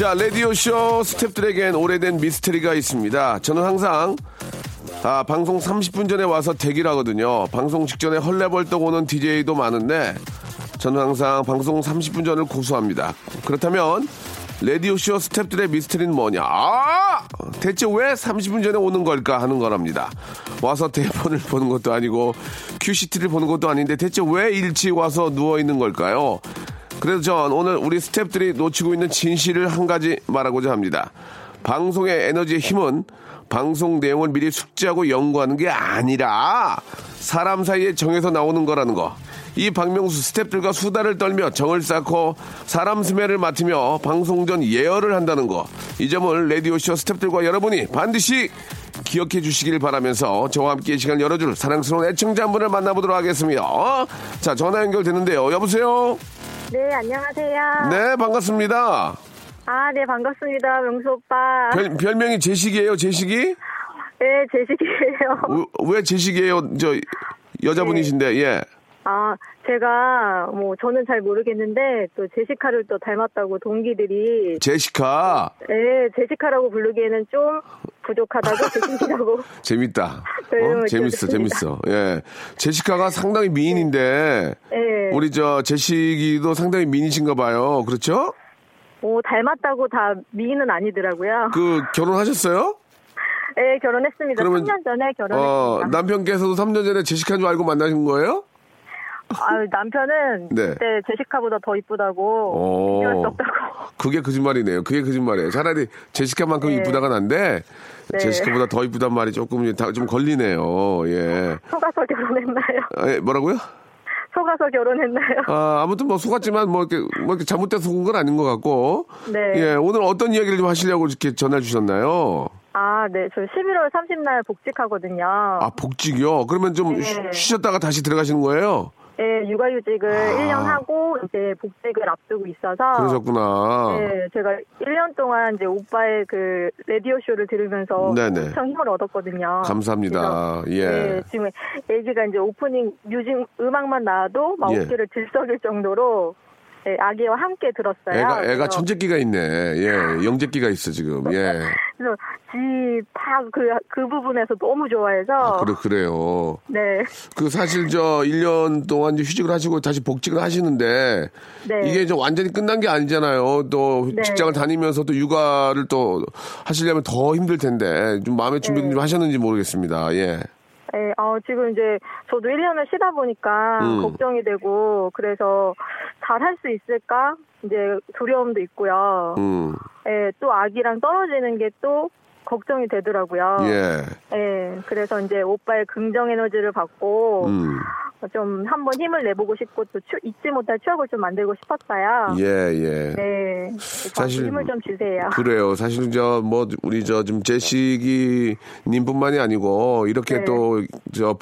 자, 라디오쇼 스탭들에겐 오래된 미스터리가 있습니다. 저는 항상 아, 방송 30분 전에 와서 대기를 하거든요. 방송 직전에 헐레벌떡 오는 DJ도 많은데 저는 항상 방송 30분 전을 고수합니다. 그렇다면 라디오쇼 스탭들의 미스터리는 뭐냐? 아! 대체 왜 30분 전에 오는 걸까 하는 거랍니다. 와서 대본을 보는 것도 아니고 큐시트를 보는 것도 아닌데 대체 왜 일찍 와서 누워 있는 걸까요? 그래서 전 오늘 우리 스탭들이 놓치고 있는 진실을 한 가지 말하고자 합니다. 방송의 에너지의 힘은 방송 내용을 미리 숙지하고 연구하는 게 아니라 사람 사이에 정해서 나오는 거라는 거. 이 박명수 스탭들과 수다를 떨며 정을 쌓고 사람 스매를 맡으며 방송 전 예열을 한다는 거. 이 점을 라디오쇼 스탭들과 여러분이 반드시 기억해 주시길 바라면서 저와 함께 이 시간 열어줄 사랑스러운 애청자 한 분을 만나보도록 하겠습니다. 어? 자, 전화 연결되는데요. 여보세요? 네, 안녕하세요. 네, 반갑습니다. 아, 네, 반갑습니다. 명수 오빠. 별, 별명이 제식이에요, 제식이? 네, 제식이에요. 왜, 왜 제식이에요? 저, 여자분이신데, 예. 아, 제가, 뭐, 저는 잘 모르겠는데, 또 제시카를 또 닮았다고 동기들이, 제시카. 네, 제시카라고 부르기에는 좀 부족하다고, 제식이라고. 재밌다. 네, 어? 네, 재밌어. 재밌어. 예. 제시카가 상당히 미인인데, 네. 우리 저, 제식이도 상당히 미인이신가 봐요. 그렇죠? 뭐, 닮았다고 다 미인은 아니더라고요. 그, 결혼하셨어요? 네, 결혼했습니다. 그러면, 3년 전에 어, 결혼했습니다. 남편께서도 3년 전에 제시카인 줄 알고 만나신 거예요? 아, 남편은 네. 그때 제시카보다 더 이쁘다고. 비교할 수 없다고. 그게 거짓말이네요. 그게 거짓말이에요. 차라리 제시카만큼 네. 이쁘다가 난데, 네. 제시카보다 더 이쁘단 말이 조금, 다- 좀 걸리네요. 예. 속아서 결혼했나요? 아, 예, 뭐라고요? 속아서 결혼했나요? 아, 아무튼 뭐 속았지만 뭐 이렇게, 뭐 이렇게 잘못돼서 속은 건 아닌 것 같고. 네. 예, 오늘 어떤 이야기를 좀 하시려고 이렇게 전화 주셨나요? 아, 네. 저 11월 30날 복직하거든요. 아, 복직이요? 그러면 좀 네. 쉬- 쉬셨다가 다시 들어가시는 거예요? 네, 육아휴직을 1년 하고 이제 복직을 앞두고 있어서 아. 그러셨구나. 네, 제가 1년 동안 이제 오빠의 그 라디오 쇼를 들으면서 네네. 엄청 힘을 얻었거든요. 감사합니다. 그래서, 예. 네, 지금 애기가 이제 오프닝 뮤직 음악만 나와도 막 예. 어깨를 들썩일 정도로 네, 아기와 함께 들었어요. 애가, 애가 천재끼가 있네. 예, 영재끼가 있어, 지금. 예. 그래서 지팍그 그 부분에서 너무 좋아해서 아, 그래, 그래요. 네. 그 사실 저 1년 동안 휴직을 하시고 다시 복직을 하시는데 네. 이게 이제 완전히 끝난 게 아니잖아요. 또 네. 직장을 다니면서 또 육아를 또 하시려면 더 힘들 텐데 좀 마음의 준비를 네. 좀 하셨는지 모르겠습니다. 예. 네, 어, 지금 이제 저도 1년을 쉬다 보니까 음. 걱정이 되고 그래서 잘 할 수 있을까? 이제 두려움도 있고요. 음. 예, 또 아기랑 떨어지는 게 또 걱정이 되더라고요. 예. 예, 그래서 이제 오빠의 긍정 에너지를 받고 음. 좀 한번 힘을 내보고 싶고 또 추- 잊지 못할 추억을 좀 만들고 싶었어요. 예, 예. 네, 사실 사실 힘을 좀 주세요. 그래요. 사실은 저뭐 우리 저좀 제시기 님뿐만이 아니고 이렇게 네. 또저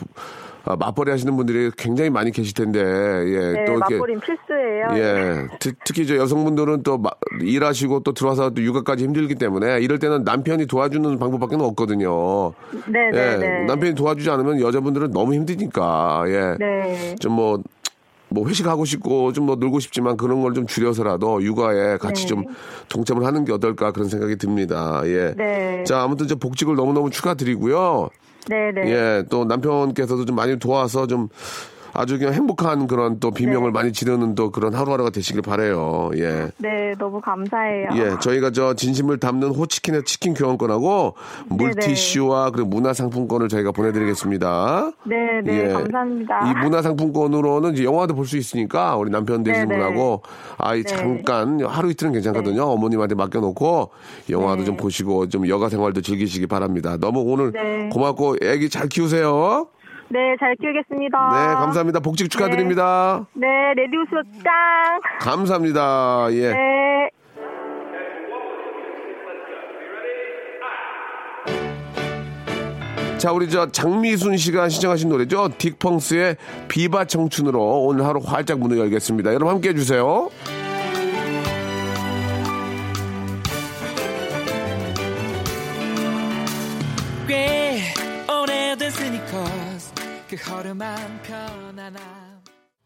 맞벌이 하시는 분들이 굉장히 많이 계실 텐데 예. 네, 또 이렇게 맞벌이는 필수예요. 예. 특, 특히 저 여성분들은 또 마- 일하시고 또 들어와서 또 육아까지 힘들기 때문에 이럴 때는 남편이 도와주는 방법밖에 없거든요. 네, 네, 예. 네. 남편이 도와주지 않으면 여자분들은 너무 힘드니까. 예. 네. 좀 뭐, 뭐 회식하고 싶고 좀 뭐 놀고 싶지만 그런 걸 좀 줄여서라도 육아에 같이 네. 좀 동참을 하는 게 어떨까 그런 생각이 듭니다. 예. 네. 자, 아무튼 저 복직을 너무너무 축하드리고요. 네, 네. 예. 또 남편께서도 좀 많이 도와서 좀 아주 그냥 행복한 그런 또 비명을 네. 많이 지르는 또 그런 하루하루가 되시길 바래요. 예. 네, 너무 감사해요. 예, 저희가 저 진심을 담는 호치킨의 치킨 교환권하고 물티슈와 그리고 문화상품권을 저희가 보내드리겠습니다. 네, 네, 예. 감사합니다. 이 문화상품권으로는 이제 영화도 볼 수 있으니까 우리 남편 되신 네네. 분하고 아이 네. 잠깐 하루 이틀은 괜찮거든요. 어머님한테 맡겨놓고 영화도 네. 좀 보시고 좀 여가 생활도 즐기시기 바랍니다. 너무 오늘 네. 고맙고 애기 잘 키우세요. 네, 잘 키우겠습니다. 네, 감사합니다. 복직 축하드립니다. 네, 라디오쇼 짱! 감사합니다. 예. 네. 자, 우리 저 장미순 씨가 신청하신 노래죠. 딕펑스의 비바 청춘으로 오늘 하루 활짝 문을 열겠습니다. 여러분 함께 해주세요. 허름한 편안함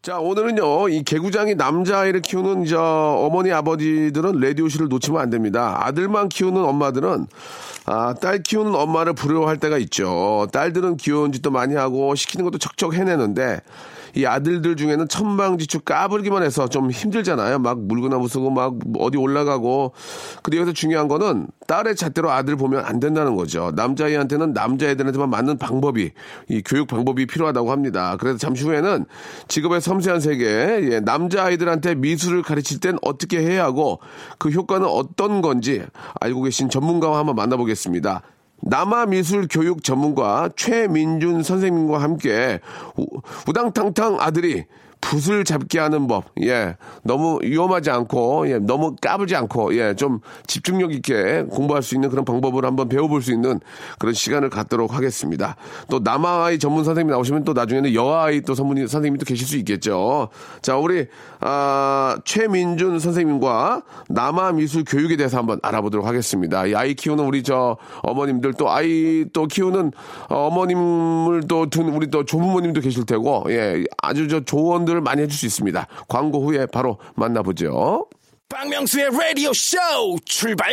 자, 오늘은요, 이 개구장이 남자아이를 키우는 저 어머니 아버지들은 라디오쇼를 놓치면 안 됩니다. 아들만 키우는 엄마들은 아, 딸 키우는 엄마를 부러워할 때가 있죠. 딸들은 귀여운 짓도 많이 하고 시키는 것도 척척 해내는데 이 아들들 중에는 천방지축 까불기만 해서 좀 힘들잖아요. 막 물구나무 쓰고 막 어디 올라가고. 근데 여기서 중요한 거는 딸의 잣대로 아들 보면 안 된다는 거죠. 남자애한테는 남자애들한테만 맞는 방법이 이 교육 방법이 필요하다고 합니다. 그래서 잠시 후에는 직업의 섬세한 세계, 예, 남자아이들한테 미술을 가르칠 땐 어떻게 해야 하고 그 효과는 어떤 건지 알고 계신 전문가와 한번 만나보겠습니다. 남아미술 교육 전문가 최민준 선생님과 함께 우, 우당탕탕 아들이 붓을 잡게 하는 법, 예, 너무 위험하지 않고, 예, 너무 까불지 않고, 예, 좀 집중력 있게 공부할 수 있는 그런 방법을 한번 배워볼 수 있는 그런 시간을 갖도록 하겠습니다. 또 남아아이 전문 선생님 나오시면 또 나중에는 여아이 또 선생님, 선생님이 또 계실 수 있겠죠. 자, 우리, 아, 최민준 선생님과 남아미술 교육에 대해서 한번 알아보도록 하겠습니다. 이 아이 키우는 우리 저 어머님들 또 아이 또 키우는 어머님을 또 둔 우리 또 조부모님도 계실 테고, 예, 아주 저 조언들을 많이 해줄 수 있습니다. 광고 후에 바로 만나보죠. 박명수의 라디오 쇼 출발!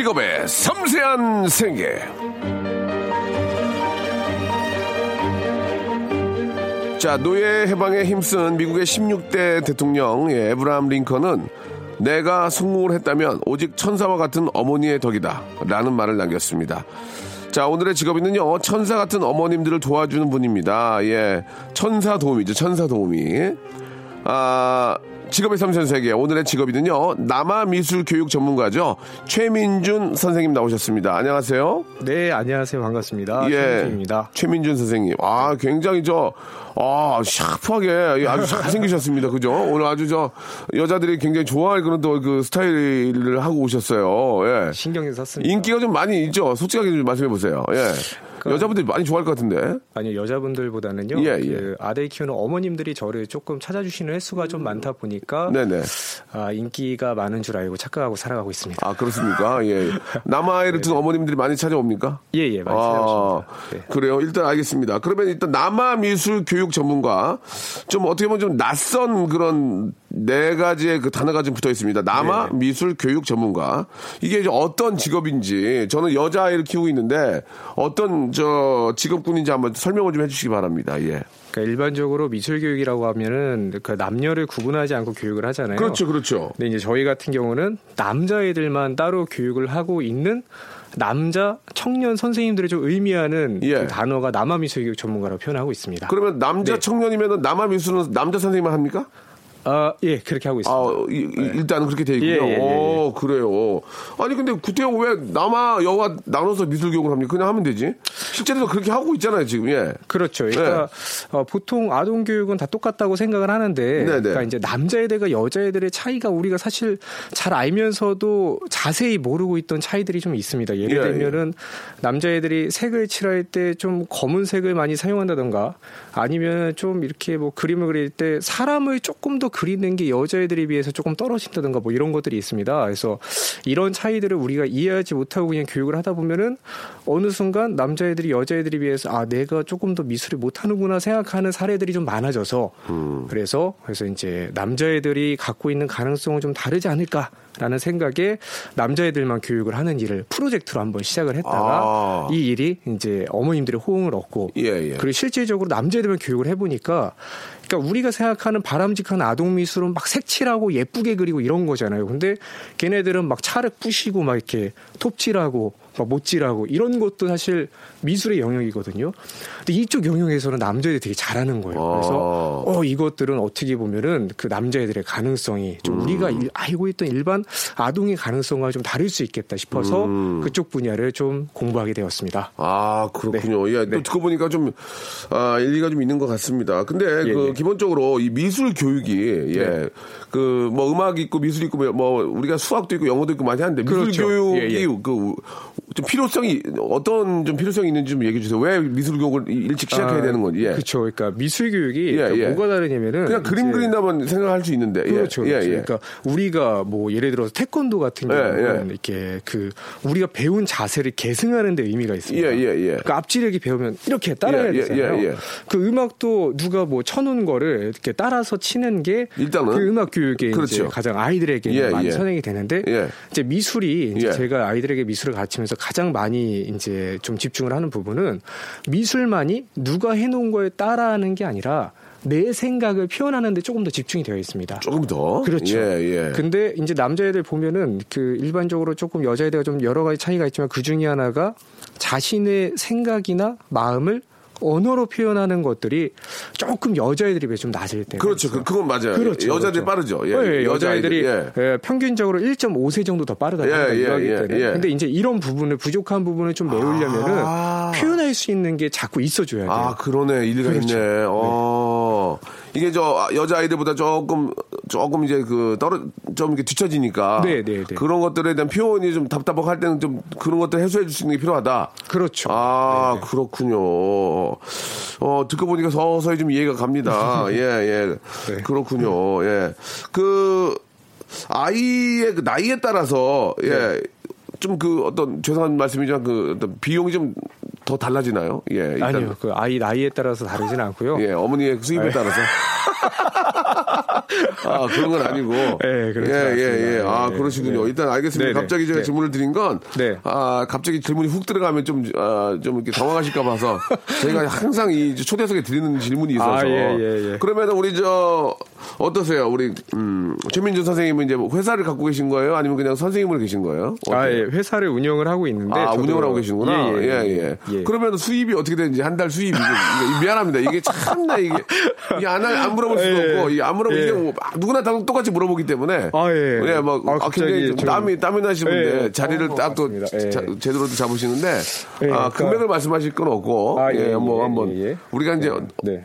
직업의 섬세한 세계. 자, 노예 해방에 힘쓴 미국의 16대 대통령 예, 에브라함 링컨은 내가 성공을 했다면 오직 천사와 같은 어머니의 덕이다. 라는 말을 남겼습니다. 자, 오늘의 직업인은요, 천사 같은 어머님들을 도와주는 분입니다. 예, 천사 도우미죠, 천사 도우미. 아, 직업의 섬세한 세계. 오늘의 직업인은요, 남아 미술 교육 전문가죠. 최민준 선생님 나오셨습니다. 안녕하세요. 네, 안녕하세요. 반갑습니다. 예. 최민준입니다. 최민준 선생님. 아, 굉장히 저, 아, 샤프하게 아주 잘생기셨습니다. 그죠? 오늘 아주 저, 여자들이 굉장히 좋아할 그런 또 그 스타일을 하고 오셨어요. 예. 신경이 썼습니다. 인기가 좀 많이 있죠? 솔직하게 좀 말씀해 보세요. 예. 여자분들이 많이 좋아할 것 같은데. 아니요, 여자분들보다는요. 예, 그 아들 키우는 어머님들이 저를 조금 찾아주시는 횟수가 좀 많다 보니까 네네. 아, 인기가 많은 줄 알고 착각하고 살아가고 있습니다. 아, 그렇습니까? 예. 남아이를 둔 어머님들이 많이 찾아옵니까? 예, 예, 많이 찾아오십니다. 예. 그래요. 일단 알겠습니다. 그러면 일단 남아 미술 교육 전문가 좀 어떻게 보면 좀 낯선 그런 네 가지의 그 단어가 좀 붙어 있습니다. 남아미술 교육 전문가. 이게 이제 어떤 직업인지 저는 여자아이를 키우고 있는데 어떤 저 직업군인지 한번 설명을 좀 해주시기 바랍니다. 예. 그러니까 일반적으로 미술 교육이라고 하면은 그 남녀를 구분하지 않고 교육을 하잖아요. 그렇죠, 그렇죠. 근데 이제 저희 같은 경우는 남자애들만 따로 교육을 하고 있는 남자 청년 선생님들을 좀 의미하는 예. 그 단어가 남아미술 교육 전문가라고 표현하고 있습니다. 그러면 남자 네. 청년이면 남아미술은 남자 선생님만 합니까? 아, 예, 그렇게 하고 있습니다. 아, 이- 이- 일단은 그렇게 돼 있군요. 예, 예, 예, 오, 그래요. 아니, 근데 구태영 왜 남아, 여가 나눠서 미술 교육을 합니까? 그냥 하면 되지. 실제로도 그렇게 하고 있잖아요, 지금. 예. 그렇죠. 그러니까 어, 보통 아동 교육은 다 똑같다고 생각을 하는데, 네네. 그러니까 이제 남자애들과 여자애들의 차이가 우리가 사실 잘 알면서도 자세히 모르고 있던 차이들이 좀 있습니다. 예를 예, 들면은 남자애들이 색을 칠할 때 좀 검은색을 많이 사용한다던가, 아니면 좀 이렇게 뭐 그림을 그릴 때 사람을 조금 더 그리는 게 여자애들에 비해서 조금 떨어진다든가 뭐 이런 것들이 있습니다. 그래서 이런 차이들을 우리가 이해하지 못하고 그냥 교육을 하다 보면은 어느 순간 남자애들이 여자애들에 비해서 아 내가 조금 더 미술을 못하는구나 생각하는 사례들이 좀 많아져서 그래서 그래서 이제 남자애들이 갖고 있는 가능성은 좀 다르지 않을까 라는 생각에 남자애들만 교육을 하는 일을 프로젝트로 한번 시작을 했다가 아. 이 일이 이제 어머님들의 호응을 얻고 예, 예. 그리고 실질적으로 남자애들만 교육을 해보니까 그러니까 우리가 생각하는 바람직한 아동 미술은 막 색칠하고 예쁘게 그리고 이런 거잖아요. 근데 걔네들은 막 차를 부시고 막 이렇게 톱질하고 막 못질하고 이런 것도 사실 미술의 영역이거든요. 근데 이쪽 영역에서는 남자애들이 되게 잘하는 거예요. 그래서 어 이것들은 어떻게 보면은 그 남자애들의 가능성이 좀 우리가 일- 알고 있던 일반 아동의 가능성과 좀 다를 수 있겠다 싶어서 그쪽 분야를 좀 공부하게 되었습니다. 아, 그렇군요. 예, 또 네. 듣고 보니까 좀, 아, 일리가 좀 있는 것 같습니다. 근데, 예, 그, 예. 기본적으로 이 미술 교육이, 예, 네. 그, 뭐, 음악 있고 미술 있고, 뭐, 우리가 수학도 있고 영어도 있고 많이 하는데, 미술 그렇죠. 교육이 예, 예. 그, 좀 필요성이, 어떤 좀 필요성이 있는지 좀 얘기해 주세요. 왜 미술 교육을 일찍 시작해야 되는 건지. 예. 그렇죠. 그러니까 미술 교육이 예, 그러니까 예. 뭐가 다르냐면은 그냥 그림 이제 그린다면 생각할 수 있는데. 예. 그렇죠. 예, 그렇죠. 예. 그러니까 우리가 뭐 예를 들어서 태권도 같은 예, 경우는 예. 이렇게 그 우리가 배운 자세를 계승하는 데 의미가 있습니다. 예, 예, 예. 그러니까 앞지르기 배우면 이렇게 따라야 예, 예, 되잖아요. 예, 예. 그 음악도 누가 뭐 쳐놓은 거를 이렇게 따라서 치는 게 일단은. 그 음악 교육에 이제 그렇죠. 가장 아이들에게 예, 많이 예. 선행이 되는데 예. 이제 미술이 이제 예. 제가 아이들에게 미술을 가르치면서 가장 많이 이제 좀 집중을 하는 부분은 미술만이 누가 해놓은 거에 따라하는 게 아니라 내 생각을 표현하는데 조금 더 집중이 되어 있습니다. 조금 더. 그렇죠. 예, 예. 근데 이제 남자애들 보면은 그 일반적으로 조금 여자애들과 좀 여러 가지 차이가 있지만 그 중에 하나가 자신의 생각이나 마음을 언어로 표현하는 것들이 조금 여자애들이 비해 좀 낮을 때가 그렇죠. 있어요. 그, 그건 맞아요. 그렇죠, 여자들이 그렇죠. 빠르죠. 예. 예, 여자애들이 여자아이들, 예, 평균적으로 1.5세 정도 더 빠르다 예, 예, 예, 때문에. 예. 근데 이제 이런 부분을 부족한 부분을 좀 메우려면은 아. 표현할 수 있는 게 자꾸 있어줘야 돼요. 아, 그러네. 일리가 그렇죠. 있네. 어. 이게 저 여자 아이들보다 조금 조금 이제 그 떨어 좀 이렇게 뒤처지니까 네, 네, 네. 그런 것들에 대한 표현이 좀 답답할 때는 좀 그런 것들 해소해 줄 수 있는 게 필요하다. 그렇죠. 아, 그렇군요. 어, 듣고 보니까 서서히 좀 이해가 갑니다. 예, 예. 네. 그렇군요. 예. 그, 아이의 그 나이에 따라서, 예. 네. 좀 그 어떤 죄송한 말씀이지만 그 어떤 비용이 좀 더 달라지나요? 예. 일단 아니요. 그 아이 나이에 따라서 다르진 않고요. 예, 어머니의 수입에 네. 따라서. 아, 그런 건 아니고. 네, 그렇지 예, 예. 예. 아, 네, 그러시군요. 네. 일단 알겠습니다. 네, 네. 갑자기 제가 네. 질문을 드린 건, 네. 아, 갑자기 질문이 훅 들어가면 좀, 아, 좀 이렇게 당황하실까 봐서, 저희가 항상 이 초대석에 드리는 질문이 있어서. 아, 예, 예, 예. 그러면은 우리 저, 어떠세요? 우리, 음, 최민준 선생님은 이제 뭐 회사를 갖고 계신 거예요? 아니면 그냥 선생님으로 계신 거예요? 아, 어때요? 예. 회사를 운영을 하고 있는데. 아, 저도- 운영을 하고 계시는구나. 예, 예. 예. 그러면 수입이 어떻게 되는지 한 달 수입이 미안합니다. 이게 참나 이게 이게 안, 할- 안 물어 볼 수도 예. 없고 이게 안 물어보 예. 이게 뭐 누구나 다 똑같이 물어보기 때문에 아, 예. 예, 뭐 아, 아, 굉장히 좀 좀- 땀이 땀이 나시는데 예. 자리를 어, 딱또 맞습니다. 예. 제대로 또 잡으시는데 예, 아, 그러니까- 금액을 말씀하실 건 없고 아, 예, 예, 뭐 예, 한번. 우리가 이제 네.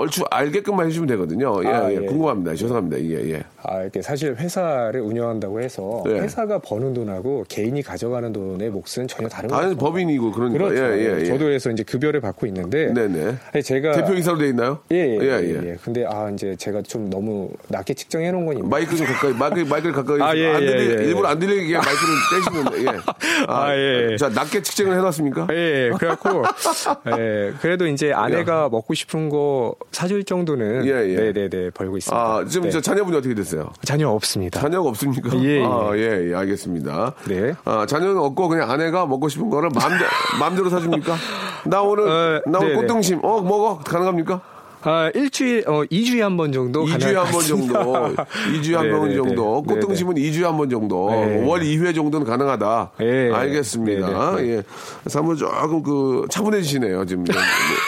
얼추 알게끔만 해주시면 되거든요. 예, 아, 예. 예. 궁금합니다. 죄송합니다. 예, 예. 아, 이렇게 사실 회사를 운영한다고 해서 네. 회사가 버는 돈하고 개인이 가져가는 돈의 몫은 전혀 다른 아니 거죠. 법인이고 그러니까 그렇죠. 예, 예, 예. 저도 그래서 이제 급여를 받고 있는데 네네. 아니, 제가 대표 이사로 돼 있나요? 예, 예, 예, 예, 예. 예. 근데 아 이제 제가 좀 너무 낮게 측정해 놓은 건 마이크 좀 가까이, 마이크, 마이크를 가까이. 아, 예, 안 들리, 예, 예, 예. 일부러 안 들리게 마이크를 떼시는데, 예. 아, 예. 자, 낮게 측정을 해 놨습니까? 예, 예. 그래갖고, 예, 그래도 이제 아내가 먹고 싶은 거 사줄 정도는, 예, 예. 네네네, 벌고 있습니다. 아, 지금 네. 저 자녀분이 어떻게 됐어요? 자녀 없습니다. 자녀가 없습니까? 예, 예. 아, 예, 예, 알겠습니다. 네. 아, 자녀는 없고 그냥 아내가 먹고 싶은 거를 마음대, 마음대로 사줍니까? 나 오늘, 어, 나 오늘 네네. 꽃등심, 어, 먹어? 가능합니까? 아, 일주일, 어, 2주에 한 번 정도. 2주에 한 번 정도, 2주에 한 번. 정도, 네네. 꽃등심은 2주에 한 번 정도, 네. 월 2회 정도는 가능하다. 예. 알겠습니다. 네네. 예. 사무 조금 그 차분해지시네요, 지금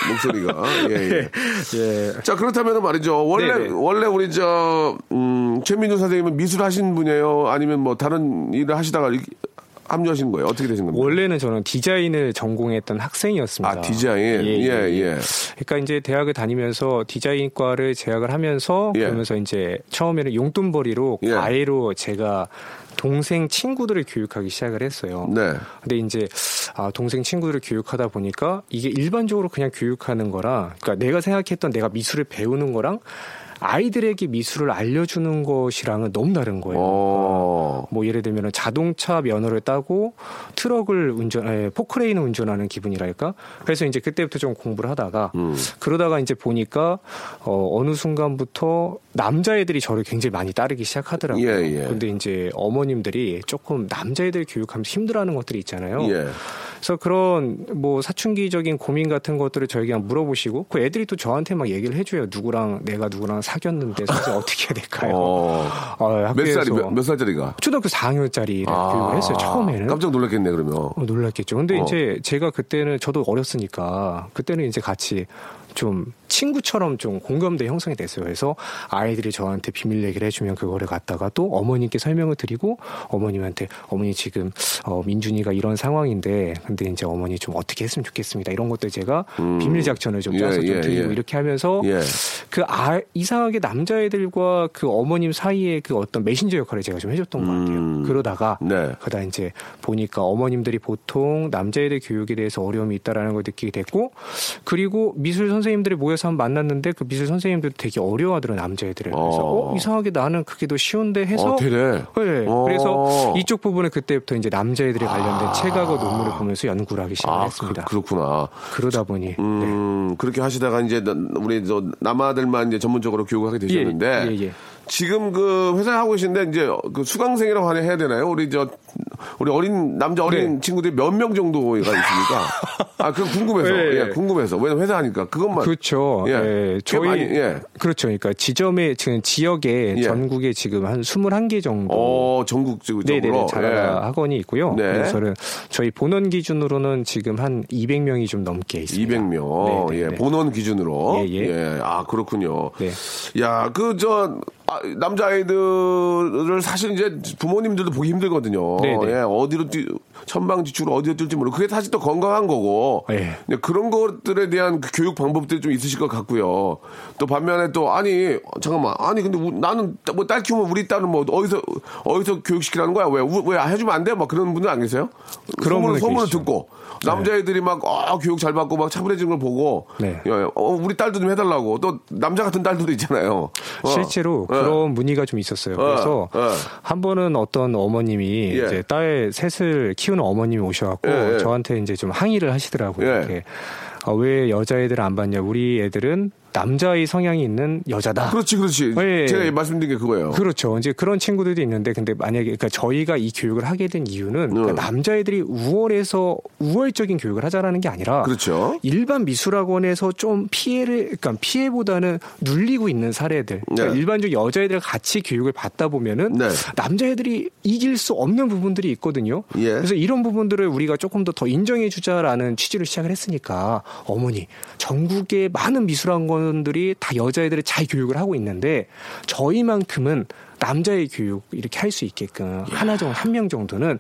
목소리가. 예, 예. 예. 자, 그렇다면 말이죠. 원래, 네네. 원래 우리 저, 음, 최민우 선생님은 미술 하신 분이에요? 아니면 뭐 다른 일을 하시다가 합류하신 거예요? 어떻게 되신 겁니까? 원래는 저는 디자인을 전공했던 학생이었습니다. 아, 디자인. 예, 예. 그러니까 이제 대학을 다니면서 디자인과를 재학을 하면서 예. 그러면서 이제 처음에는 용돈벌이로 예. 과외로 제가 동생 친구들을 교육하기 시작을 했어요. 네. 근데 이제 아, 동생 친구들을 교육하다 보니까 이게 일반적으로 그냥 교육하는 거랑 그러니까 내가 생각했던 내가 미술을 배우는 거랑 아이들에게 미술을 알려주는 것이랑은 너무 다른 거예요. 어. 뭐 예를 들면 자동차 면허를 따고 트럭을 운전, 에, 포크레인을 운전하는 기분이랄까. 그래서 이제 그때부터 좀 공부를 하다가 음. 그러다가 이제 보니까 어, 어느 순간부터 남자애들이 저를 굉장히 많이 따르기 시작하더라고요. 예, 예. 근데 이제 어머님들이 조금 남자애들 교육하면서 힘들어하는 것들이 있잖아요. 예. 그래서 그런 뭐 사춘기적인 고민 같은 것들을 저에게 물어보시고 그 애들이 또 저한테 막 얘기를 해줘요. 누구랑 내가 누구랑 사귀었는데 사실 어떻게 해야 될까요? 어. 어, 몇 살이 몇, 몇 살짜리가? 초등학교 4학년짜리를 교육을 했어요. 처음에는. 깜짝 놀랐겠네 그러면. 어, 놀랐겠죠. 근데 어. 이제 제가 그때는 저도 어렸으니까 그때는 이제 같이 좀 친구처럼 좀 공감대 형성이 됐어요. 그래서 아이들이 저한테 비밀 얘기를 해주면 그거를 갖다가 또 어머님께 설명을 드리고 어머님한테 어머니 지금 어, 민준이가 이런 상황인데 근데 이제 어머니 좀 어떻게 했으면 좋겠습니다. 이런 것들 제가 음. 비밀 작전을 좀 예, 짜서 좀 예, 드리고 예. 이렇게 하면서 예. 그 아, 이상하게 남자애들과 그 어머님 사이에 그 어떤 메신저 역할을 제가 좀 해줬던 것 같아요. 음. 그러다가 네. 그러다 이제 보니까 어머님들이 보통 남자애들 교육에 대해서 어려움이 있다라는 걸 느끼게 됐고 그리고 미술 선생님들이 모여서 한번 만났는데 그 미술 선생님들도 되게 어려워하더라고요 남자애들을 그래서 어. 어, 이상하게 나는 그게 더 쉬운데 해서 어, 되래. 네, 어. 그래서 이쪽 부분을 그때부터 이제 남자애들에 관련된 책하고 논문을 보면서 연구를 하기 시작을 아, 했습니다. 그, 렇구나 그, 러다 보니 네. 음, 그렇게 하시다가 이제 나- 우리 저 남아들만 이제 전문적으로 교육을 하게 되셨는데 예, 예, 예. 지금 그 회사에 하고 계신데 이제 그 수강생이라고 하냐 해야 되나요? 우리 저 우리 어린 남자 어린 네. 친구들이 몇 명 정도가 있습니까? 아, 그 궁금해서. 예, 예, 궁금해서. 왜냐면 회사 하니까 그것만 그렇죠. 예. 예, 꽤 저희 많이, 예. 그렇죠. 그러니까 지점에 지금 지역에 예. 전국에 지금 한 21개 정도 어, 전국적으로 네네네 자라가 예. 학원이 있고요. 네. 그래서는 저희 본원 기준으로는 지금 한 200명이 좀 넘게 있습니다. 200명. 네, 네, 예, 네. 본원 기준으로. 예, 예. 아, 그렇군요. 네. 야, 그, 저, 아, 남자 아이들을 사실 이제 부모님들도 보기 힘들거든요. 네, 네. 예, 어디로 뛰, 천방지축으로 어디로 뛸지 모르고. 그게 사실 또 건강한 거고. 예. 그런 것들에 대한 그 교육 방법들이 좀 있으실 것 같고요. 또 반면에 또, 아니, 잠깐만. 아니, 근데 우- 나는 뭐 딸 키우면 우리 딸은 뭐 어디서, 어디서 교육시키라는 거야? 왜, 우- 왜 해주면 안 돼? 막 그런 분들 안 계세요? 그런 소문을, 소문을. 듣고. 남자애들이 막, 아, 교육 잘 받고 막 차분해지는 걸 보고. 네. 예, 어, 우리 딸도 좀 해달라고. 또 남자 같은 딸들도 있잖아요. 어. 실제로 예. 그런 문의가 좀 있었어요. 그래서 예. 한 번은 어떤 어머님이 예. 이제 딸 셋을 키우는 어머님이 오셔갖고 예, 예. 저한테 이제 좀 항의를 하시더라고요. 예. 이렇게 아, 왜 여자애들을 안 봤냐? 우리 애들은 남자의 성향이 있는 여자다. 그렇지, 그렇지. 예. 제가 말씀드린 게 그거예요. 그렇죠. 이제 그런 친구들도 있는데, 근데 만약에, 그러니까 저희가 이 교육을 하게 된 이유는 그러니까 음. 남자애들이 우월해서 우월적인 교육을 하자라는 게 아니라 그렇죠. 일반 미술학원에서 좀 피해를, 그러니까 피해보다는 눌리고 있는 사례들. 그러니까 네. 일반적 여자애들 같이 교육을 받다 보면은 네. 남자애들이 이길 수 없는 부분들이 있거든요. 예. 그래서 이런 부분들을 우리가 조금 더더 인정해주자라는 취지로 시작을 했으니까 어머니 전국의 많은 미술학원 들이 다 여자애들을 잘 교육을 하고 있는데 저희만큼은 남자의 교육 이렇게 할 수 있게끔 하나 정도 한 명 정도는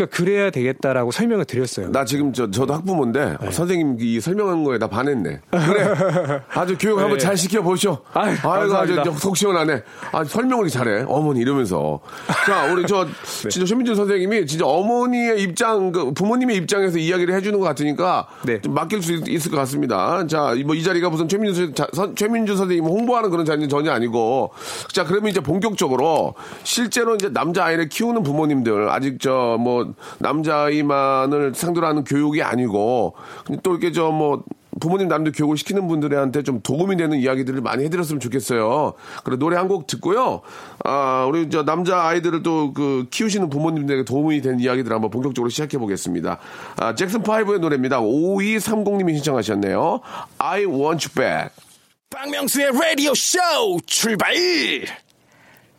그러니까 그래야 되겠다라고 설명을 드렸어요. 나 지금 저, 저도 학부모인데 네. 선생님 이 설명한 거에 나 반했네. 그래. 아주 교육 한번 네. 잘 시켜 보시오. 아유, 아이고, 아주 감사합니다. 속 시원하네. 아, 설명을 잘해. 어머니 이러면서. 자, 우리 저, 네. 진짜 최민준 선생님이 진짜 어머니의 입장, 그 부모님의 입장에서 이야기를 해주는 것 같으니까 네. 좀 맡길 수 있- 있을 것 같습니다. 자, 뭐 이 자리가 무슨 최민준, 선- 최민준 선생님 홍보하는 그런 자리는 전혀 아니고. 자, 그러면 이제 본격적으로 실제로 이제 남자 아이를 키우는 부모님들 아직 저 뭐 남자아이만을 상대로 하는 교육이 아니고 또 이렇게 저 뭐 부모님 남들 교육을 시키는 분들한테 좀 도움이 되는 이야기들을 많이 해드렸으면 좋겠어요. 그래 노래 한 곡 듣고요. 아 우리 저 남자 아이들을 또 그 키우시는 부모님들에게 도움이 되는 이야기들 한번 본격적으로 시작해 보겠습니다. 아 잭슨 5의 노래입니다. 5230님이 신청하셨네요. I want you back. 박명수의 라디오 쇼 출발!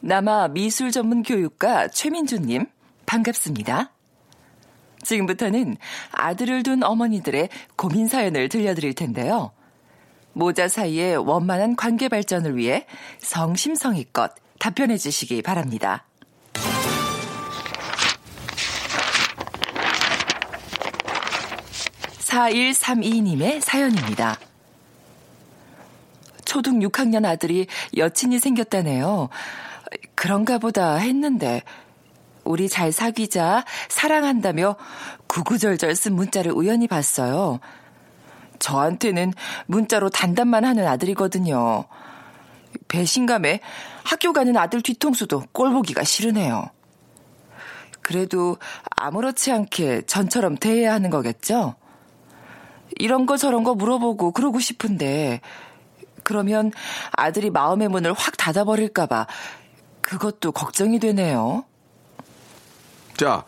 남아 미술 전문 교육가 최민주님, 반갑습니다. 지금부터는 아들을 둔 어머니들의 고민 사연을 들려드릴 텐데요. 모자 사이의 원만한 관계 발전을 위해 성심성의껏 답변해 주시기 바랍니다. (4132님의) 사연입니다. 초등 6학년 아들이 여친이 생겼다네요. 그런가 보다 했는데 우리 잘 사귀자 사랑한다며 구구절절 쓴 문자를 우연히 봤어요. 저한테는 문자로 단답만 하는 아들이거든요. 배신감에 학교 가는 아들 뒤통수도 꼴보기가 싫으네요. 그래도 아무렇지 않게 전처럼 대해야 하는 거겠죠? 이런 거 저런 거 물어보고 그러고 싶은데 그러면 아들이 마음의 문을 확 닫아버릴까봐 그것도 걱정이 되네요. 자,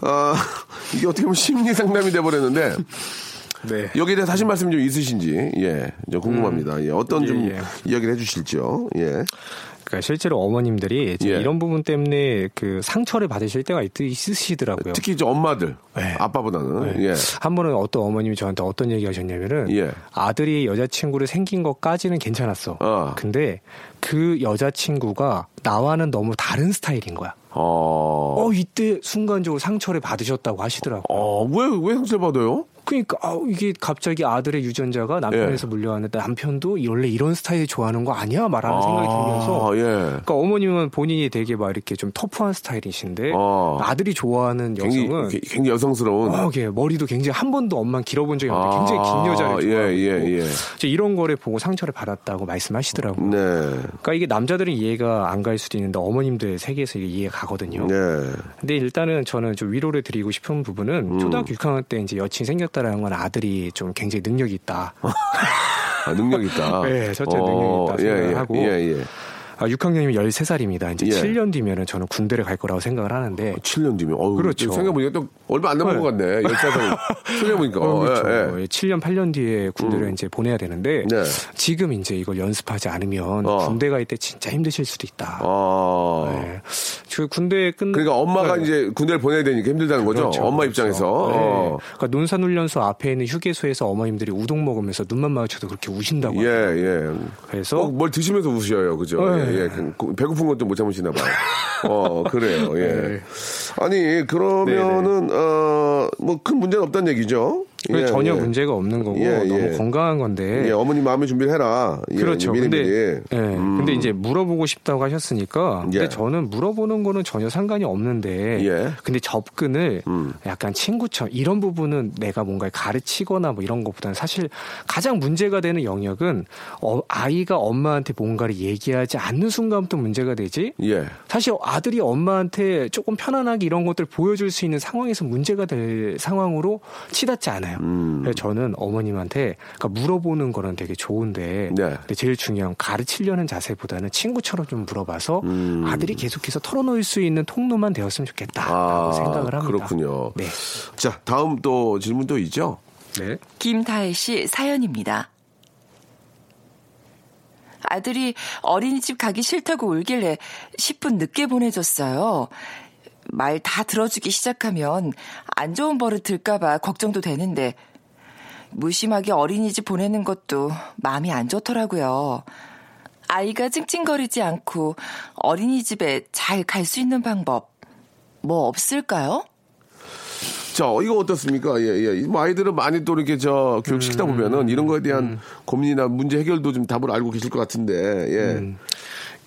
어, 이게 어떻게 보면 심리 상담이 돼버렸는데 네. 여기에 대해서 하신 말씀 좀 있으신지 예, 좀 궁금합니다. 예, 어떤 예, 좀 예. 이야기를 해주실지요. 예, 그러니까 실제로 어머님들이 예. 이런 부분 때문에 그 상처를 받으실 때가 있, 있으시더라고요. 특히 이제 엄마들, 네. 아빠보다는 네. 예, 한 번은 어떤 어머님이 저한테 어떤 얘기 하셨냐면은 예. 아들이 여자친구를 생긴 것까지는 괜찮았어. 어. 근데 그 여자친구가 나와는 너무 다른 스타일인 거야. 어, 어, 이때 순간적으로 상처를 받으셨다고 하시더라고요. 어, 왜, 왜 상처를 받아요? 그러니까 아, 이게 갑자기 아들의 유전자가 남편에서 예. 물려왔는데 남편도 원래 이런 스타일 좋아하는 거 아니야? 말하는 생각이 들면서 아, 예. 그러니까 어머님은 본인이 되게 막 이렇게 좀 터프한 스타일이신데 어. 아들이 좋아하는 여성은 굉장히, 굉장히 여성스러운. 어, 예, 머리도 굉장히 한 번도 엄마 길어본 적이 없는데 굉장히 긴 아, 여자를 좋아하고 예, 예, 예. 이제 이런 거를 보고 상처를 받았다고 말씀하시더라고요. 네, 그러니까 이게 남자들은 이해가 안 갈 수도 있는데 어머님들 세계에서 이해가 가거든요. 네. 근데 일단은 저는 좀 위로를 드리고 싶은 부분은 음. 초등학교 6학년 때 이제 여친 생겼다 라는 건 아들이 좀 굉장히 능력이 있다. 아, 능력 있다. 네, 첫째 능력이 있다 예, 생각을 하고. 예, 예. 아, 6학년이면 13살입니다. 이제 예. 7년 뒤면은 저는 군대를 갈 거라고 생각을 하는데 7년 뒤면, 어우, 그렇죠. 생각해보니까 또 얼마 안 남은 네. 것 같네. 10살. 생각해보니까. 어, 어, 그렇죠. 예, 예. 7년, 8년 뒤에 군대를 이제 보내야 되는데 네. 지금 이제 이걸 연습하지 않으면 어. 군대 갈 때 진짜 힘드실 수도 있다. 아. 네. 그 군대 끝 그러니까 엄마가 네. 이제 군대를 보내야 되니까 힘들다는 거죠. 그렇죠, 엄마 그렇죠. 입장에서. 네. 어. 그러니까 논산훈련소 앞에 있는 휴게소에서 어머님들이 우동 먹으면서 눈만 마주쳐도 그렇게 우신다고. 예. 예. 그래서 꼭뭘 드시면서 우셔요. 그죠? 네. 예, 예. 그, 배고픈 것도 못 참으시나 봐요. 어, 그래요. 예. 네. 아니, 그러면은, 어, 뭐 큰 문제는 없다는 얘기죠. 예, 전혀 예. 문제가 없는 거고 예, 너무 예. 건강한 건데. 예, 어머니 마음의 준비를 해라. 예, 그렇죠. 미리 근데, 미리. 예. 음. 근데 이제 물어보고 싶다고 하셨으니까. 예. 근데 저는 물어보는 거는 전혀 상관이 없는데. 예. 근데 접근을 음. 약간 친구처럼 이런 부분은 내가 뭔가를 가르치거나 뭐 이런 것보다는 사실 가장 문제가 되는 영역은 어, 아이가 엄마한테 뭔가를 얘기하지 않는 순간부터 문제가 되지. 예. 사실 아들이 엄마한테 조금 편안하게 이런 것들 보여줄 수 있는 상황에서 문제가 될 상황으로 치닫지 않아요. 음. 그래서 저는 어머님한테 그러니까 물어보는 거는 되게 좋은데 네. 근데 제일 중요한 건 가르치려는 자세보다는 친구처럼 좀 물어봐서 음. 아들이 계속해서 털어놓을 수 있는 통로만 되었으면 좋겠다라고 아, 생각을 합니다. 그렇군요. 네. 자, 다음 또 질문 또 있죠? 네. 김다혜 씨 사연입니다. 아들이 어린이집 가기 싫다고 울길래 10분 늦게 보내줬어요. 말 다 들어주기 시작하면 안 좋은 버릇 들까봐 걱정도 되는데 무심하게 어린이집 보내는 것도 마음이 안 좋더라고요. 아이가 찡찡거리지 않고 어린이집에 잘 갈 수 있는 방법 뭐 없을까요? 자, 이거 어떻습니까? 예, 예. 뭐 아이들은 많이 또 이렇게 저 교육 시키다 음, 보면은 이런 거에 대한 고민이나 문제 해결도 좀 답을 알고 계실 것 같은데, 예. 음.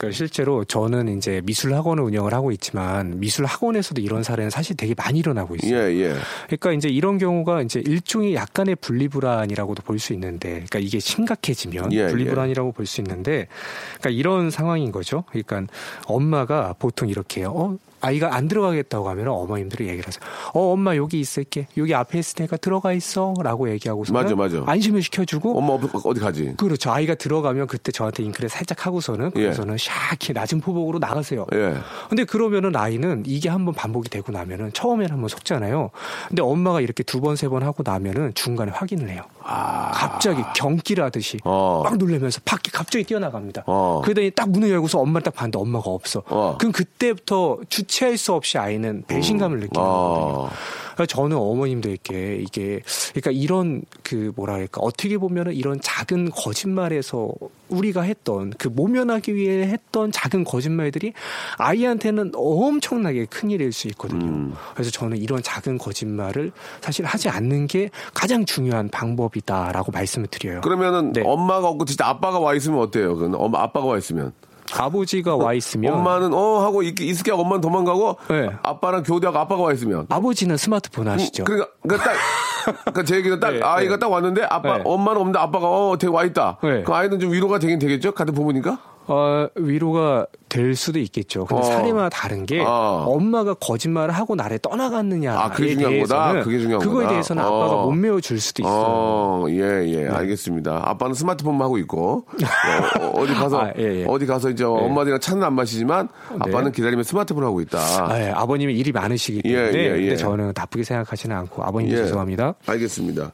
그러니까 실제로 저는 이제 미술 학원을 운영을 하고 있지만 미술 학원에서도 이런 사례는 사실 되게 많이 일어나고 있어요. 예, 예. 그러니까 이제 이런 경우가 이제 일종의 약간의 분리불안이라고도 볼 수 있는데, 그러니까 이게 심각해지면 예, 분리불안이라고 볼 수 있는데, 그러니까 이런 상황인 거죠. 그러니까 엄마가 보통 이렇게. 어? 아이가 안 들어가겠다고 하면 어머님들이 얘기를 하세요. 어, 엄마 여기 있을게. 여기 앞에 있으니까 들어가 있어. 라고 얘기하고서 맞아, 맞아. 안심을 시켜주고 엄마 어디- 가지? 그렇죠. 아이가 들어가면 그때 저한테 잉크를 살짝 하고서는 예. 그래서는 샥히 낮은 포복으로 나가세요. 예. 근데 그러면은 아이는 이게 한번 반복이 되고 나면은 처음에는 한번 속잖아요. 근데 엄마가 이렇게 두 번 세 번 하고 나면은 중간에 확인을 해요. 갑자기 경기를 하듯이 아. 어. 막 놀라면서 밖에 갑자기 뛰어나갑니다. 어. 그러더니 딱 문을 열고서 엄마를 딱 봤는데 엄마가 없어. 어. 그럼 그때부터 주체할 수 없이 아이는 배신감을 느끼는 아. 거거든요. 그러니까 저는 어머님들께 이게 그러니까 이런 그 뭐라 할까 어떻게 보면은 이런 작은 거짓말에서 우리가 했던 그 모면하기 위해 했던 작은 거짓말들이 아이한테는 엄청나게 큰 일일 수 있거든요. 음. 그래서 저는 이런 작은 거짓말을 사실 하지 않는 게 가장 중요한 방법이다라고 말씀을 드려요. 그러면은 네. 엄마가 없고 진짜 아빠가 와 있으면 어때요? 엄마 아빠가 와 있으면 아버지가 와 있으면 엄마는 어 하고 있, 있을게 하고 엄마는 도망가고 네. 아빠랑 교대하고 아빠가 와 있으면 아버지는 스마트폰 하시죠. 그러니까 그러니까 딱 그러니까 제 얘기는 딱 네, 아이가 네. 딱 왔는데 아빠 네. 엄마는 없는데 아빠가 어 되게 와 있다. 네. 그 아이는 좀 위로가 되긴 되겠죠? 같은 부모니까? 어, 위로가 될 수도 있겠죠. 근데 어. 사례마다 다른 게 어. 엄마가 거짓말을 하고 나를 떠나갔느냐에 아, 그게 중요한 거다? 그게 중요한 그거에 거다? 대해서는 어. 아빠가 못 메워줄 수도 있어요. 어, 예, 예, 알겠습니다. 아빠는 스마트폰만 하고 있고, 어, 디 가서, 아, 예, 예. 어디 가서 이제 엄마들이랑 차는 안 마시지만, 아빠는 네. 기다리면 스마트폰 하고 있다. 아, 예, 아버님이 일이 많으시기 예, 때문에 예, 예. 근데 저는 나쁘게 생각하지는 않고 아버님 예. 죄송합니다. 알겠습니다.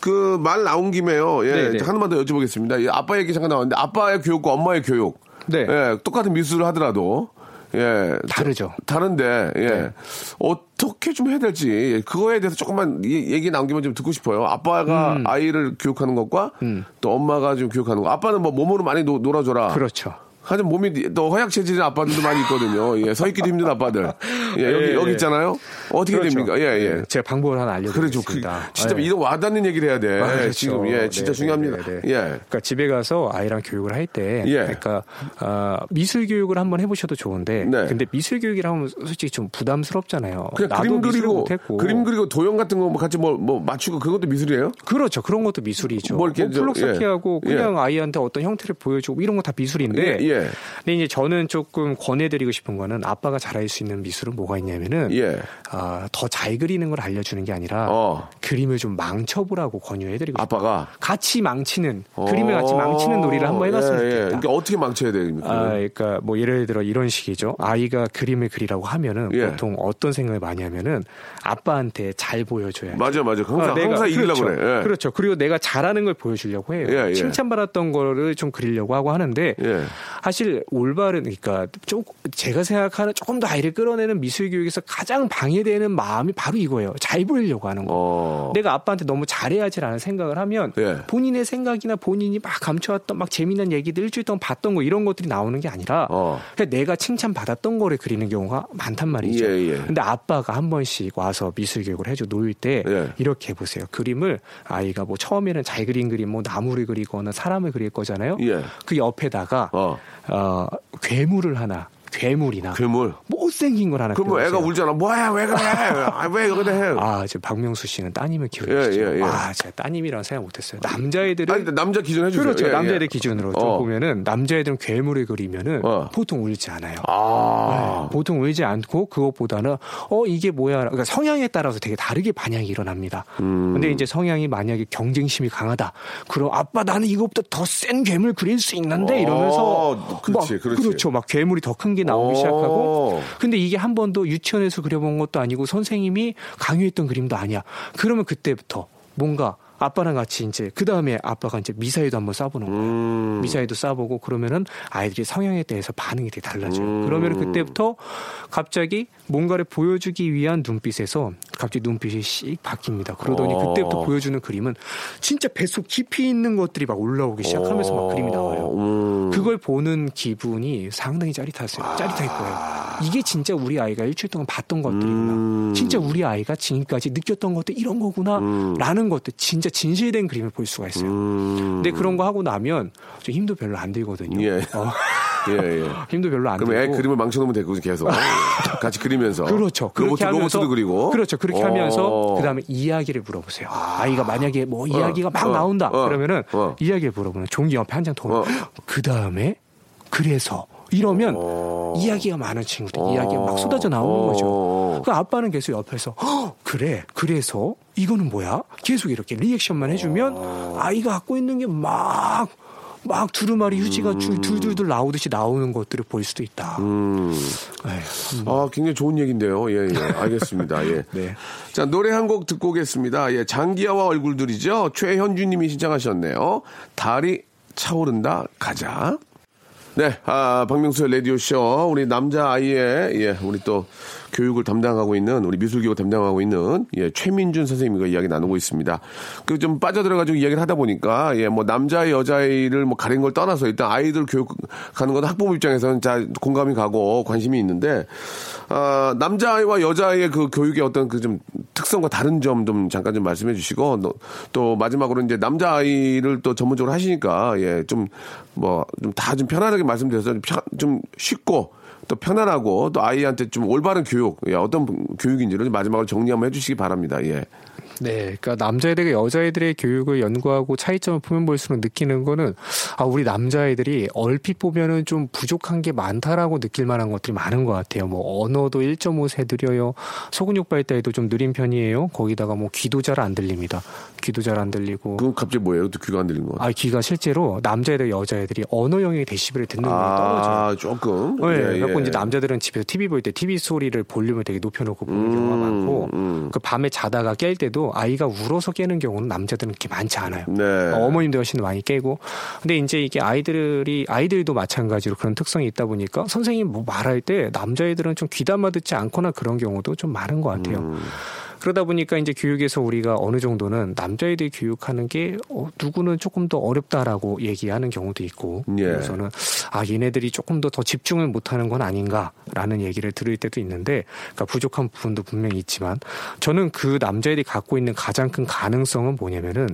그 말 나온 김에요. 예, 네, 네. 하나만 더 여쭤보겠습니다. 예, 아빠 얘기 잠깐 나왔는데 아빠의 교육과 엄마의 교육. 네. 예, 똑같은 미술을 하더라도 예, 다르죠. 다 른데 예. 네. 어떻게 좀 해야 될지 예, 그거에 대해서 조금만 이- 얘기 김에 좀 듣고 싶어요. 아빠가 음. 아이를 교육하는 것과 또 엄마가 좀 교육하는 거. 아빠는 뭐 몸으로 많이 노, 놀아줘라. 그렇죠. 하여튼 몸이 또 허약 체질인 아빠들도 많이 있거든요. 예, 서 있기도 힘든 아빠들. 예, 여기 예, 여기 예. 있잖아요. 어떻게 그렇죠. 됩니까? 예, 예. 제가 방법을 하나 그래, 저, 그, 알려드리겠습니다. 진짜 예. 이런 와닿는 얘기를 해야 돼. 아, 그렇죠. 지금, 예, 진짜 네, 중요합니다. 네, 네, 네. 예. 그러니까 집에 가서 아이랑 교육을 할 때, 예. 그러니까 어, 미술 교육을 한번 해보셔도 좋은데, 네. 근데 미술 교육이라 하면 솔직히 좀 부담스럽잖아요. 그냥 그림 그리고. 그림 그리고 도형 같은 거뭐 같이 뭐, 뭐 맞추고 그것도 미술이에요? 그렇죠. 그런 것도 미술이죠. 뭐뭐 이렇게 쌓기하고 예. 그냥 아이한테 어떤 형태를 보여주고 이런 거 다 미술인데, 예, 예. 근데 이제 저는 조금 권해드리고 싶은 거는 아빠가 잘할 수 있는 미술은 뭐가 있냐면은, 예. 아, 더 잘 그리는 걸 알려주는 게 아니라 어. 그림을 좀 망쳐보라고 권유해드리고 싶어요. 아빠가. 같이 망치는 그림을 같이 망치는 놀이를 한번 해봤으면 예, 예. 좋겠다. 그러니까 어떻게 망쳐야 됩니까? 아, 그러니까 뭐 예를 들어 이런 식이죠. 아이가 그림을 그리라고 하면은 예. 보통 어떤 생각을 많이 하면은 아빠한테 잘 보여줘야. 맞아, 맞아. 항상, 아, 내가- 항상 이기려고 그렇죠. 그래. 예. 그렇죠. 그리고 내가 잘하는 걸 보여주려고 해요. 예, 예. 칭찬받았던 거를 좀 그리려고 하고 하는데 예. 사실 올바른 그러니까 좀 제가 생각하는 조금 더 아이를 끌어내는 미술 교육에서 가장 방해되는 마음이 바로 이거예요. 잘 보이려고 하는 거. 어. 내가 아빠한테 너무 잘해야지라는 생각을 하면 예. 본인의 생각이나 본인이 막 감춰왔던 막 재미난 얘기들 일주일 동안 봤던 거 이런 것들이 나오는 게 아니라 어. 그냥 내가 칭찬 받았던 거를 그리는 경우가 많단 말이죠. 예, 예. 근데 아빠가 한 번씩 와서 미술 교육을 해줘 놓을 때 예. 이렇게 해보세요. 그림을 아이가 뭐 처음에는 잘 그린 그림 뭐 나무를 그리거나 사람을 그릴 거잖아요. 예. 그 옆에다가 어. 어, 괴물을 하나 괴물이나 괴물. 못생긴 걸 하나 그럼 뭐 애가. 울잖아. 뭐야, 왜 그래? 아, 왜 그래? 해? 아, 지금 박명수 씨는 따님을 키우고 예, 계시죠. 예, 예. 아, 제가 따님이랑 생각 못했어요. 남자애들은 아니, 근데 남자 기준 해주세요. 그렇죠. 예, 남자애들 예. 기준으로 좀 어. 보면은 남자애들은 괴물을 그리면은 어. 보통 울지 않아요. 아. 네, 보통 울지 않고 그것보다는 어 이게 뭐야 그러니까 성향에 따라서 되게 다르게 반향이 일어납니다. 음. 근데 이제 성향이 만약에 경쟁심이 강하다. 그럼 아빠 나는 이것보다 더 센 괴물 그릴 수 있는데 이러면서 어, 그렇지, 막, 그렇지. 그렇죠. 막 괴물이 더 큰게 나오기 어. 시작하고 근데 이게 한 번도 유치원에서 그려본 것도 아니고 선생님이 강요했던 그림도 아니야. 그러면 그때부터 뭔가 아빠랑 같이 이제 그 다음에 아빠가 이제 미사일도 한번 쏴보는 거예요. 음. 미사일도 쏴보고 그러면은 아이들이 성향에 대해서 반응이 되게 달라져요. 음. 그러면 그때부터 갑자기 뭔가를 보여주기 위한 눈빛에서 갑자기 눈빛이 씩 바뀝니다. 그러더니 어. 그때부터 보여주는 그림은 진짜 뱃속 깊이 있는 것들이 막 올라오기 시작하면서 막 그림이 나와요. 음. 그걸 보는 기분이 상당히 짜릿하세요. 짜릿할 거예요. 이게 진짜 우리 아이가 일주일 동안 봤던 것들이구나. 음. 진짜 우리 아이가 지금까지 느꼈던 것들 이런 거구나. 라는 것들 진짜 진실된 그림을 볼 수가 있어요. 음. 근데 그런 거 하고 나면 좀 힘도 별로 안 들거든요. 예. 어, 예, 예. 힘도 별로 안 그럼 애 들고. 그림을 망쳐놓으면 되고 계속 같이 그 리면서 그렇죠. 로봇 그렇게 하면서 로봇도 그리고 그렇죠. 그렇게 어. 하면서 그다음에 이야기를 물어보세요. 아 이가 만약에 뭐 이야기가 막 어, 나온다 어, 그러면은 어. 이야기를 물어보는 종이 옆에 한장 더. 어. 그다음에 그래서 이러면 어. 이야기가 많은 친구들 어. 이야기가 막 쏟아져 나오는 어. 거죠. 그 아빠는 계속 옆에서 "헉, 그래 그래서 이거는 뭐야? 계속 이렇게 리액션만 해주면 어. 아이가 갖고 있는 게막 막 두루마리 휴지가 줄 둘둘둘 나오듯이 나오는 것들을 볼 수도 있다. 음. 에휴, 아, 굉장히 좋은 얘기인데요. 예, 예. 알겠습니다. 예. 네. 자, 노래 한 곡 듣고 오겠습니다. 예, 장기하와 얼굴들이죠. 최현주 님이 신청하셨네요. 달이 차오른다, 가자. 네, 아, 박명수의 라디오쇼. 우리 남자 아이의, 예, 우리 또 교육을 담당하고 있는, 우리 미술교육 담당하고 있는, 예, 최민준 선생님과 이야기 나누고 있습니다. 그 좀 빠져들어가지고 이야기를 하다 보니까, 예, 뭐, 남자아이, 여자아이를 뭐 가린 걸 떠나서 일단 아이들 교육 가는 건 학부모 입장에서는 자, 공감이 가고 관심이 있는데, 아, 남자아이와 여자아이의 그 교육의 어떤 그 좀 특성과 다른 점 좀 잠깐 좀 말씀해 주시고, 또- 또 마지막으로 이제 남자아이를 또 전문적으로 하시니까, 예, 좀 뭐, 좀 다좀 편안하게 말씀드려서 좀 쉽고, 또 편안하고, 또 아이한테 좀 올바른 교육, 예, 어떤 교육인지를 좀 마지막으로 정리 한번 해주시기 바랍니다, 예. 네, 그러니까 남자애들과 여자애들의 교육을 연구하고 차이점을 보면 볼수록 느끼는 거는 아 우리 남자애들이 얼핏 보면은 좀 부족한 게 많다라고 느낄 만한 것들이 많은 것 같아요. 뭐 언어도 1.5세 느려요, 소근육 발달도 좀 느린 편이에요. 거기다가 뭐 귀도 잘 안 들립니다. 귀도 잘 안 들리고. 그건 갑자기 뭐예요? 또 귀가 안 들리는 거? 아 귀가 실제로 남자애들 여자애들이 언어 영역의 데시벨을 듣는 떨어져요. 아, 조금. 네, 예, 예. 이제 남자들은 집에서 TV 볼 때 TV 소리를 볼륨을 되게 높여놓고 보는 경우가 음, 많고, 음. 그 밤에 자다가 깰 때도 아이가 울어서 깨는 경우는 남자들은 그렇게 많지 않아요. 네. 어머님들 훨씬 더 많이 깨고, 근데 이제 이게 아이들이 아이들도 마찬가지로 그런 특성이 있다 보니까 선생님 뭐 말할 때 남자애들은 좀 귀담아 듣지 않거나 그런 경우도 좀 많은 것 같아요. 음. 그러다 보니까 이제 교육에서 우리가 어느 정도는 남자애들 교육하는 게 어, 누구는 조금 더 어렵다라고 얘기하는 경우도 있고 예. 그래서는 아 얘네들이 조금 더 더 집중을 못하는 건 아닌가라는 얘기를 들을 때도 있는데 그러니까 부족한 부분도 분명히 있지만 저는 그 남자애들이 갖고 있는 가장 큰 가능성은 뭐냐면은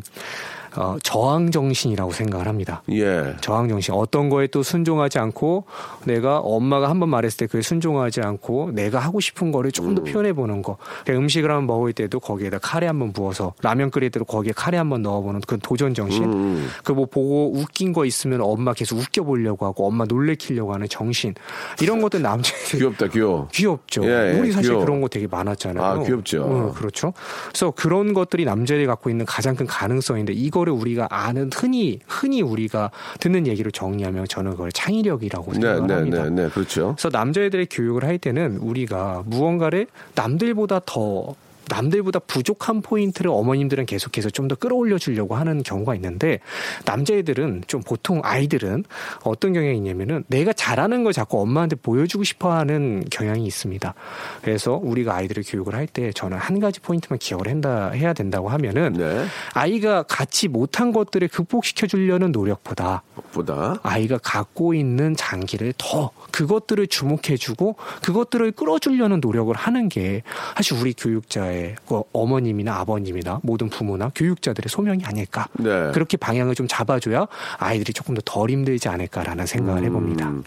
어, 저항 정신이라고 생각을 합니다. 예. 저항 정신 어떤 거에 또 순종하지 않고 내가 엄마가 한 번 말했을 때 그에 순종하지 않고 내가 하고 싶은 거를 조금 더 표현해 보는 거 음식을 한번 먹을 때도 거기에다 카레 한번 부어서 라면 끓일 때도 거기에 카레 한번 넣어보는 그 도전 정신 음. 그뭐 보고 웃긴 거 있으면 엄마 계속 웃겨 보려고 하고 엄마 놀래키려고 하는 정신 이런 것들 남자들 귀엽다, 귀여워. 귀엽죠. 예, 예, 우리 사실 귀여워. 그런 거 되게 많았잖아요. 아, 귀엽죠. 어, 그렇죠. 그래서 그런 것들이 남자들이 갖고 있는 가장 큰 가능성인데 이거 를 우리가 아는 흔히 흔히 우리가 듣는 얘기로 정리하면 저는 그걸 창의력이라고 네, 생각을 네, 합니다. 네, 네, 그렇죠. 그래서 남자애들의 교육을 할 때는 우리가 무언가를 남들보다 더 남들보다 부족한 포인트를 어머님들은 계속해서 좀 더 끌어올려 주려고 하는 경우가 있는데 남자애들은 좀 보통 아이들은 어떤 경향이 있냐면은 내가 잘하는 걸 자꾸 엄마한테 보여주고 싶어 하는 경향이 있습니다. 그래서 우리가 아이들을 교육을 할 때 저는 한 가지 포인트만 기억을 한다, 해야 된다고 하면은 네. 아이가 갖지 못한 것들을 극복시켜 주려는 노력보다 보다. 아이가 갖고 있는 장기를 더 그것들을 주목해 주고 그것들을 끌어주려는 노력을 하는 게 사실 우리 교육자의 그 어머님이나 아버님이나 모든 부모나 교육자들의 소명이 아닐까. 네. 그렇게 방향을 좀 잡아줘야 아이들이 조금 더 덜 힘들지 않을까라는 생각을 해봅니다. 음,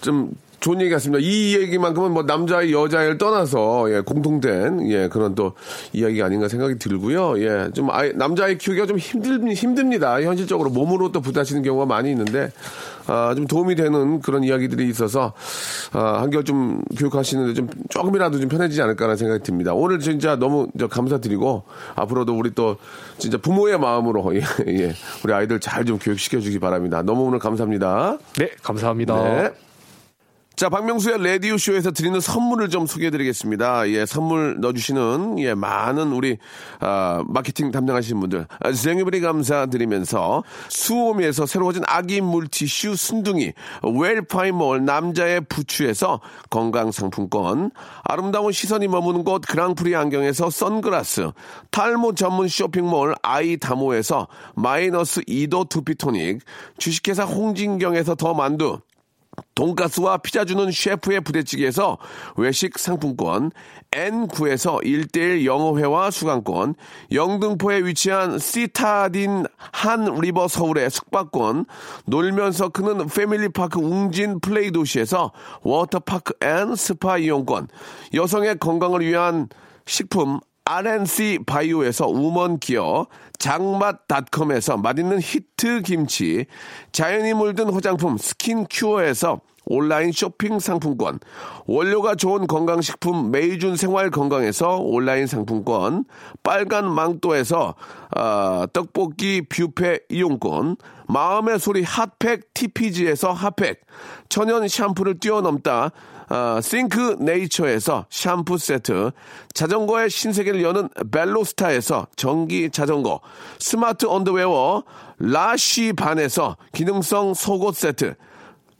좀 좋은 얘기 같습니다. 이 얘기만큼은 뭐 남자의 여자를 떠나서 예, 공통된 예, 그런 또 이야기가 아닌가 생각이 들고요. 예, 좀 아이, 남자의 키우기가 좀 힘들 힘듭니다. 현실적으로 몸으로 또 부딪히는 경우가 많이 있는데 아, 좀 도움이 되는 그런 이야기들이 있어서 아, 한결 좀 교육하시는데 좀 조금이라도 좀 편해지지 않을까라는 생각이 듭니다. 오늘 진짜 너무 저 감사드리고 앞으로도 우리 또 진짜 부모의 마음으로 예, 예, 우리 아이들 잘 좀 교육시켜 주기 바랍니다. 너무 오늘 감사합니다. 네, 감사합니다. 네. 자, 박명수의 라디오쇼에서 드리는 선물을 좀 소개해 드리겠습니다. 예, 선물 넣어주시는, 예, 많은 우리, 아, 마케팅 담당하시는 분들, 아, 생일버리 감사드리면서 수오미에서 새로워진 아기 물티슈 순둥이, 웰파이몰 남자의 부추에서 건강상품권, 아름다운 시선이 머무는 곳 그랑프리 안경에서 선글라스, 탈모 전문 쇼핑몰 아이다모에서 마이너스 2도 두피토닉, 주식회사 홍진경에서 더 만두, 돈가스와 피자 주는 셰프의 부대찌개에서 외식 상품권, N9에서 1대1 영어회화 수강권, 영등포에 위치한 시타딘 한 리버 서울의 숙박권, 놀면서 크는 패밀리파크 웅진 플레이 도시에서 워터파크 and 스파 이용권, 여성의 건강을 위한 식품 RNC 바이오에서 우먼 기어, 장맛닷컴에서 맛있는 히트 김치, 자연이 물든 화장품 스킨 큐어에서 온라인 쇼핑 상품권, 원료가 좋은 건강식품 메이준 생활 건강에서 온라인 상품권, 빨간 망토에서 아, 떡볶이 뷔페 이용권, 마음의 소리 핫팩 TPG에서 핫팩, 천연 샴푸를 뛰어넘다 아, 싱크 네이처에서 샴푸 세트, 자전거의 신세계를 여는 벨로스타에서 전기 자전거, 스마트 언더웨어 라쉬 반에서 기능성 속옷 세트,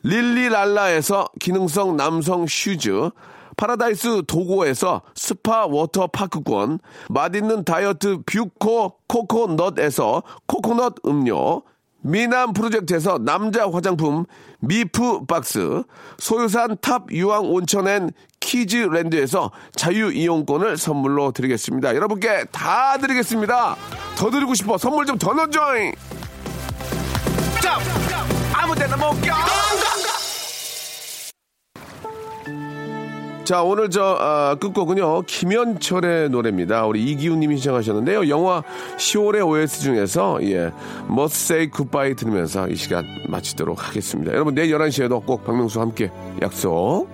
릴리랄라에서 기능성 남성 슈즈, 파라다이스 도고에서 스파 워터파크권, 맛있는 다이어트 뷰코 코코넛에서 코코넛 음료, 미남 프로젝트에서 남자 화장품 미프 박스, 소요산 탑 유황 온천엔 키즈랜드에서 자유 이용권을 선물로 드리겠습니다. 여러분께 다 드리겠습니다. 더 드리고 싶어 선물 좀 더 넣어줘잉. 짭! 아무 데나 못 껴! 자, 오늘 저, 아, 끝곡은요, 김현철의 노래입니다. 우리 이기훈 님이 신청하셨는데요. 영화 10월의 OS 중에서, 예, Must Say Goodbye 들으면서 이 시간 마치도록 하겠습니다. 여러분, 내일 11시에도 꼭 박명수와 함께 약속.